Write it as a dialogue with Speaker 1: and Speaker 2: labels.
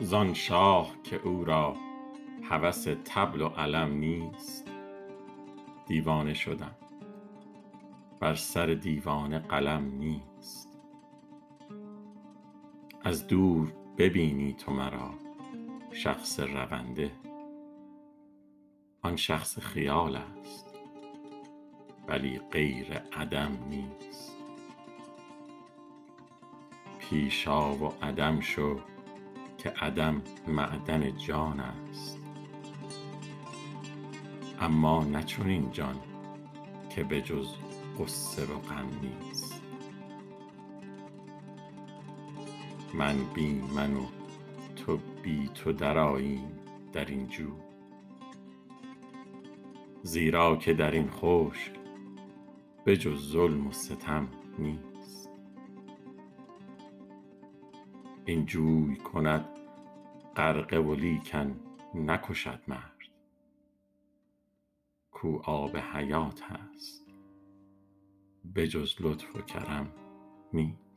Speaker 1: زان شاه که او را هوس طبل و علم نیست. دیوانه شدم. بر سر دیوانه قلم نیست. از دور ببینی تو مرا شخص رونده. آن شخص خیال است ولی غیر عدم نیست. پیش آ و عدم شو که عدم معدن جان است. اما نه چنین جان که به جز غصه و غم نیست. من بی من و تو بی تو درآییم در این جو. زیرا که در این خشک به جز ظلم و ستم نیست. این جوی کند غرقه ولیکن نکشد مرد. کو آب حیات است به جز لطف و کرم نیست.